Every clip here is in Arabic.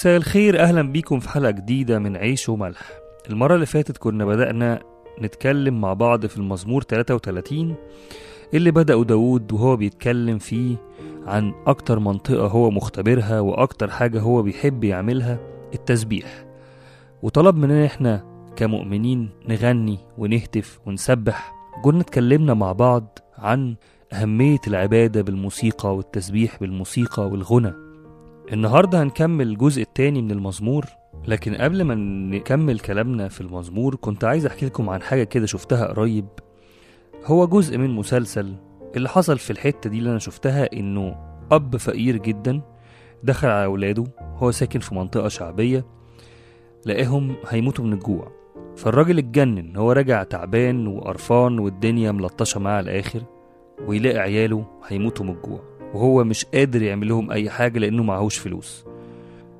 مساء الخير. أهلا بيكم في حلقة جديدة من عيش وملح. المرة اللي فاتت كنا بدأنا نتكلم مع بعض في المزمور 33 اللي بدأوا داود وهو بيتكلم فيه عن أكتر منطقة هو مختبرها وأكتر حاجة هو بيحب يعملها التسبيح. وطلب مننا إحنا كمؤمنين نغني ونهتف ونسبح. كنا اتكلمنا مع بعض عن أهمية العبادة بالموسيقى والتسبيح بالموسيقى والغنى. النهاردة هنكمل الجزء التاني من المزمور لكن قبل ما نكمل كلامنا في المزمور كنت عايز أحكي لكم عن حاجة كده شفتها قريب. هو جزء من مسلسل اللي حصل في الحتة دي اللي أنا شفتها إنه أب فقير جدا دخل على أولاده هو ساكن في منطقة شعبية لقاهم هيموتوا من الجوع. فالراجل اتجنن هو راجع تعبان وقرفان والدنيا ملطشة معاه على الآخر ويلاقي عياله هيموتوا من الجوع. وهو مش قادر يعمل لهم أي حاجة لأنه معهوش فلوس.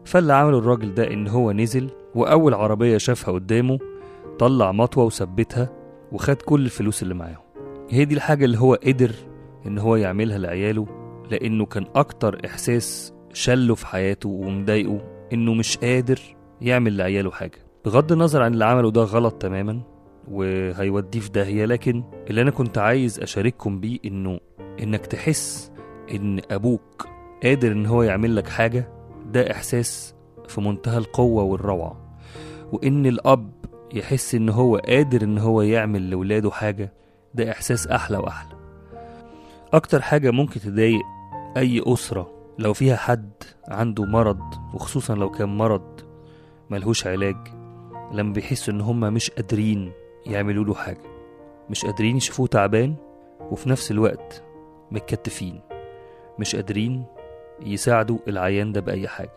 فاللي عمله الراجل ده إن هو نزل وأول عربية شافها قدامه طلع مطوة وثبتها وخد كل الفلوس اللي معاهم. هي دي الحاجة اللي هو قدر إن هو يعملها لعياله لأنه كان أكتر إحساس شله في حياته ومضايقه إنه مش قادر يعمل لعياله حاجة. بغض النظر عن اللي عمله ده غلط تماما وهيوديه في داهية لكن اللي أنا كنت عايز أشارككم بيه إنه إنك تحس إن أبوك قادر إن هو يعمل لك حاجة ده إحساس في منتهى القوة والروعة. وإن الأب يحس إن هو قادر إن هو يعمل لولاده حاجة ده إحساس أحلى وأحلى. أكتر حاجة ممكن تضايق أي أسرة لو فيها حد عنده مرض وخصوصا لو كان مرض ملهوش علاج لما بيحسوا إن هما مش قادرين يعملوا له حاجة. مش قادرين يشوفوه تعبان وفي نفس الوقت متكتفين. مش قادرين يساعدوا العيان ده بأي حاجة.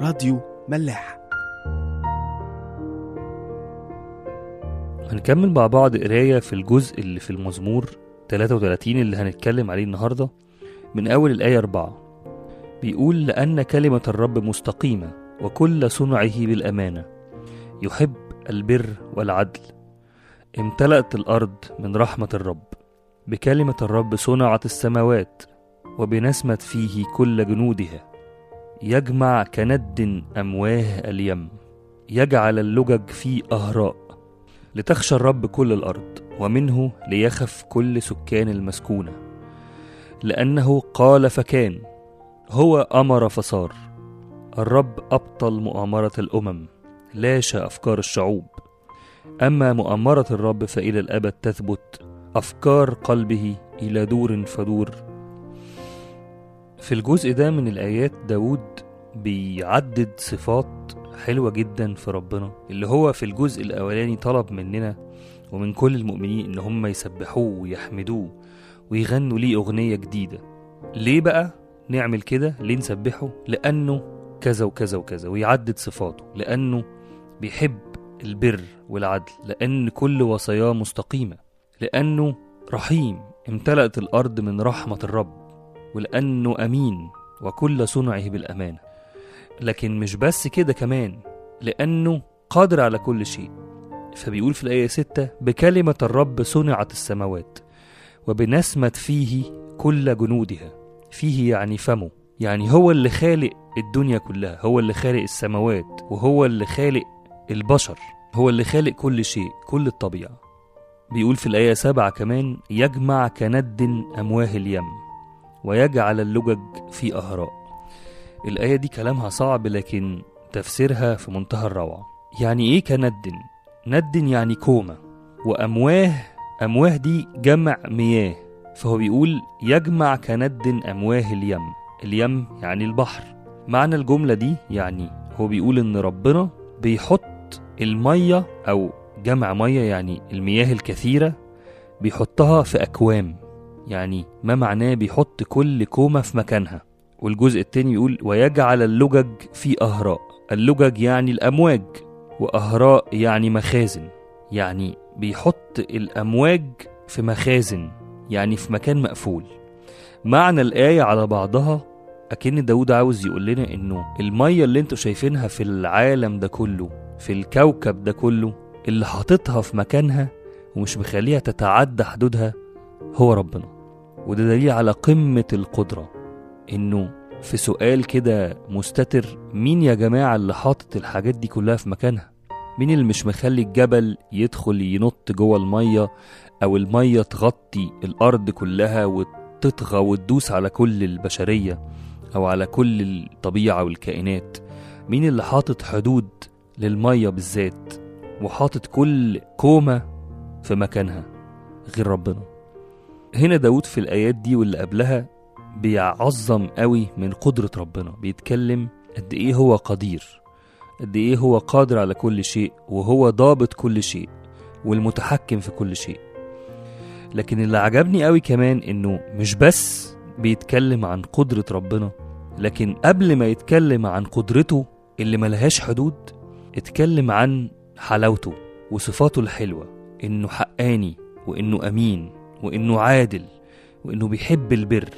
راديو ملاح. هنكمل مع بعض قراية في الجزء اللي في المزمور 33 اللي هنتكلم عليه النهاردة من أول الآية 4 بيقول لأن كلمة الرب مستقيمة وكل صنعه بالأمانة. يحب البر والعدل. امتلأت الأرض من رحمة الرب بكلمة الرب صنعت السماوات وبنسمة فيه كل جنودها. يجمع كند أمواه اليم يجعل اللجج في أهراء لتخشى الرب كل الأرض ومنه ليخف كل سكان المسكونة. لأنه قال فكان هو أمر فصار. الرب أبطل مؤامرة الأمم لاشى أفكار الشعوب. أما مؤامرة الرب فإلى الأبد تثبت أفكار قلبه إلى دور فدور. في الجزء ده من الآيات داود بيعدد صفات حلوة جدا في ربنا اللي هو في الجزء الأولاني طلب مننا ومن كل المؤمنين إن هم يسبحوه ويحمدوه ويغنوا ليه أغنية جديدة. ليه بقى نعمل كده؟ ليه نسبحه؟ لأنه كذا وكذا وكذا ويعدد صفاته لأنه بيحب البر والعدل لأن كل وصاياه مستقيمة لأنه رحيم امتلأت الأرض من رحمة الرب ولأنه أمين وكل صنعه بالأمانة. لكن مش بس كده كمان لأنه قادر على كل شيء. فبيقول في الآية 6 بكلمة الرب صنعت السماوات وبنسمة فيه كل جنودها. فيه يعني فمه يعني هو اللي خالق الدنيا كلها هو اللي خالق السماوات وهو اللي خالق البشر هو اللي خالق كل شيء كل الطبيعة. بيقول في الآية سبعة كمان يجمع كند أمواه اليم ويجعل اللجج في أهراء. الآية دي كلامها صعب لكن تفسيرها في منتهى الروعة. يعني إيه كند؟ ند يعني كومة. وأمواه أمواه دي جمع مياه. فهو بيقول يجمع كند أمواه اليم. اليم يعني البحر. معنى الجملة دي يعني هو بيقول إن ربنا بيحط المية أو جمع مية يعني المياه الكثيرة بيحطها في أكوام يعني ما معناه بيحط كل كومة في مكانها. والجزء التاني بيقول ويجعل اللجج في أهراء. اللجج يعني الأمواج وأهراء يعني مخازن. يعني بيحط الأمواج في مخازن يعني في مكان مقفول. معنى الآية على بعضها أكن داود عاوز يقول لنا إنه المية اللي أنتوا شايفينها في العالم ده كله في الكوكب ده كله اللي حاططها في مكانها ومش مخليها تتعدى حدودها هو ربنا. وده دليل على قمة القدرة. إنه في سؤال كده مستتر مين يا جماعة اللي حاطط الحاجات دي كلها في مكانها؟ مين اللي مش مخلي الجبل يدخل ينط جوه المية أو المية تغطي الأرض كلها وتطغى وتدوس على كل البشرية أو على كل الطبيعة والكائنات؟ مين اللي حاطط حدود للمية بالذات وحاطط كل كومة في مكانها غير ربنا. هنا داود في الآيات دي واللي قبلها بيعظم قوي من قدرة ربنا. بيتكلم قد إيه هو قدير قد إيه هو قادر على كل شيء وهو ضابط كل شيء والمتحكم في كل شيء. لكن اللي عجبني قوي كمان إنه مش بس بيتكلم عن قدرة ربنا لكن قبل ما يتكلم عن قدرته اللي ملهاش حدود اتكلم عن حلاوته وصفاته الحلوة إنه حقاني وإنه أمين وإنه عادل وإنه بيحب البر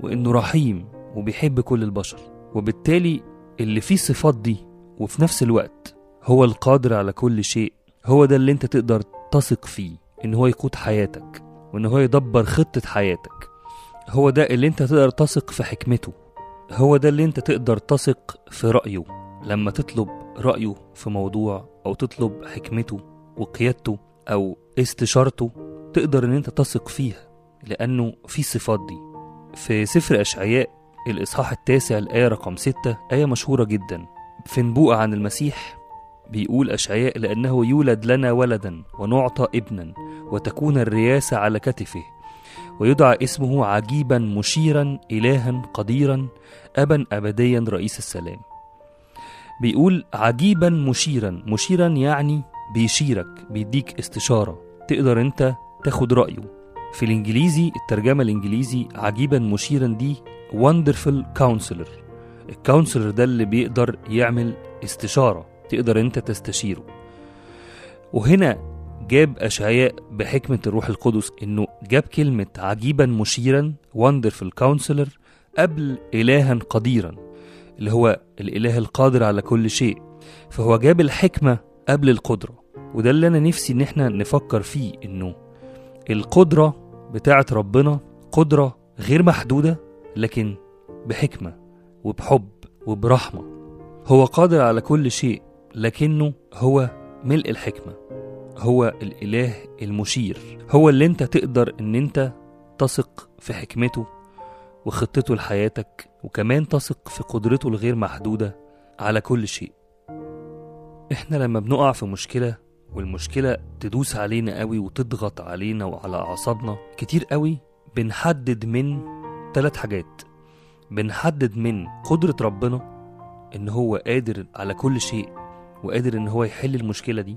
وإنه رحيم وبيحب كل البشر. وبالتالي اللي فيه الصفات دي وفي نفس الوقت هو القادر على كل شيء هو ده اللي أنت تقدر تثق فيه إن هو يقود حياتك وإن هو يدبر خطة حياتك. هو ده اللي أنت تقدر تثق في حكمته هو ده اللي أنت تقدر تثق في رأيه لما تطلب رأيه في موضوع أو تطلب حكمته وقيادته أو استشارته تقدر إن أنت تثق فيها لأنه في صفات دي. في سفر أشعياء الإصحاح التاسع الآية رقم ستة آية مشهورة جدا. في نبوءة عن المسيح بيقول أشعياء لأنه يولد لنا ولدا ونعطى ابنا وتكون الرياسة على كتفه ويدعى اسمه عجيبا مشيرا إلها قديرا أبا أبديا رئيس السلام. بيقول عجيبا مشيرا. مشيرا يعني بيشيرك بيديك استشارة. تقدر انت تاخد رأيه. في الإنجليزي الترجمة الإنجليزي عجيبا مشيرا دي wonderful counselor. الكونسلر ده اللي بيقدر يعمل استشارة. تقدر انت تستشيره. وهنا جاب أشعياء بحكمة الروح القدس إنه جاب كلمة عجيبا مشيرا wonderful counselor قبل إلها قديرا. اللي هو الإله القادر على كل شيء. فهو جاب الحكمة قبل القدرة وده اللي أنا نفسي إن إحنا نفكر فيه إنه القدرة بتاعت ربنا قدرة غير محدودة لكن بحكمة وبحب وبرحمة. هو قادر على كل شيء لكنه هو ملء الحكمة. هو الإله المشير. هو اللي أنت تقدر إن أنت تثق في حكمته وخطته لحياتك وكمان تثق في قدرته الغير محدودة على كل شيء. إحنا لما بنقع في مشكلة والمشكلة تدوس علينا قوي وتضغط علينا وعلى أعصابنا كتير قوي بنحدد من ثلاث حاجات. بنحدد من قدرة ربنا إن هو قادر على كل شيء وقادر إن هو يحل المشكلة دي.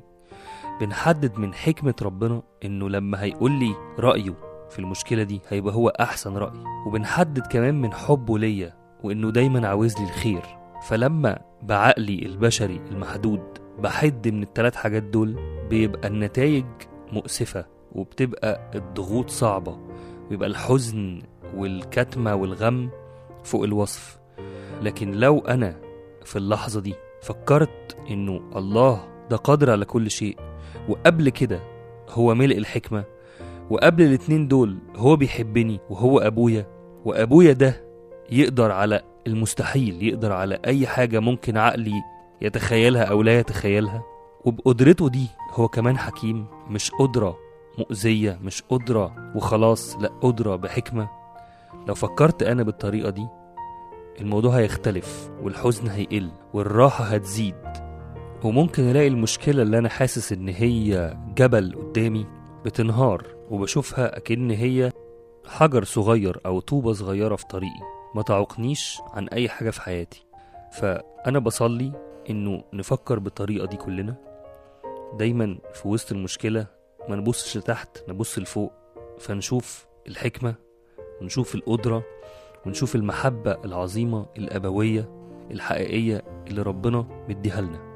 بنحدد من حكمة ربنا إنه لما هيقول لي رأيه في المشكلة دي هيبقى هو أحسن رأي. وبنحدد كمان من حبه ليا وإنه دايما عاوز لي الخير. فلما بعقلي البشري المحدود بحد من التلات حاجات دول بيبقى النتائج مؤسفة وبتبقى الضغوط صعبة. ويبقى الحزن والكتمة والغم فوق الوصف. لكن لو أنا في اللحظة دي فكرت إنه الله ده قادر على كل شيء وقبل كده هو ملء الحكمة وقبل الاتنين دول هو بيحبني وهو أبويا وأبويا ده يقدر على المستحيل يقدر على أي حاجة ممكن عقلي يتخيلها أو لا يتخيلها. وبقدرته دي هو كمان حكيم مش قدرة مؤذية مش قدرة وخلاص لا قدرة بحكمة. لو فكرت أنا بالطريقة دي الموضوع هيختلف والحزن هيقل والراحة هتزيد. وممكن ألاقي المشكلة اللي أنا حاسس إن هي جبل قدامي بتنهار. وبشوفها أكن هي حجر صغير أو طوبة صغيرة في طريقي. ما تعوقنيش عن أي حاجة في حياتي. فأنا بصلي إنه نفكر بالطريقة دي كلنا. دايما في وسط المشكلة ما نبصش لتحت نبص لفوق. فنشوف الحكمة ونشوف القدرة ونشوف المحبة العظيمة الأبوية الحقيقية اللي ربنا مديها لنا.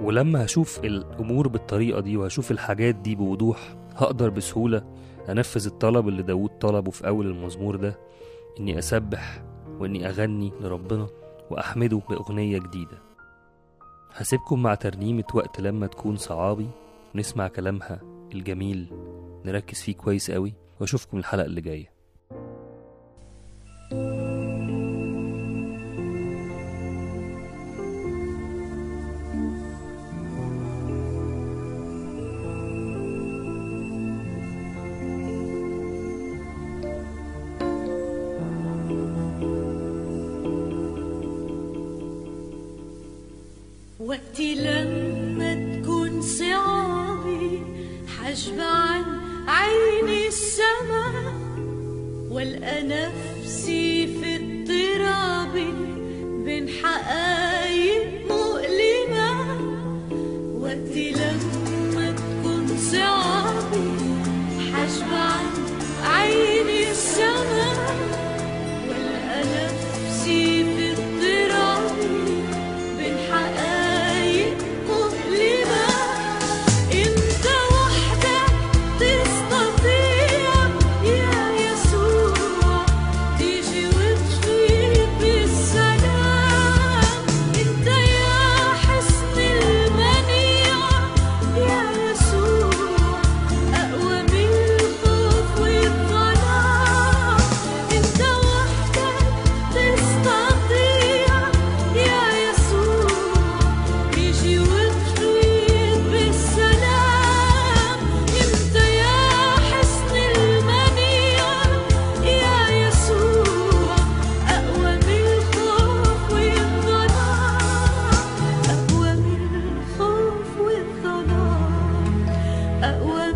ولما هشوف الأمور بالطريقة دي وهشوف الحاجات دي بوضوح هقدر بسهولة أنفذ الطلب اللي داود طلبه في أول المزمور ده إني أسبح وإني أغني لربنا وأحمده بأغنية جديدة. هسيبكم مع ترنيمة وقت لما تكون صعابي نسمع كلامها الجميل نركز فيه كويس قوي وأشوفكم الحلقة اللي جاية. وقتي لما تكون صعابي حجب عن عيني السما والقى نفسي في اضطرابي بين حقايق أأوى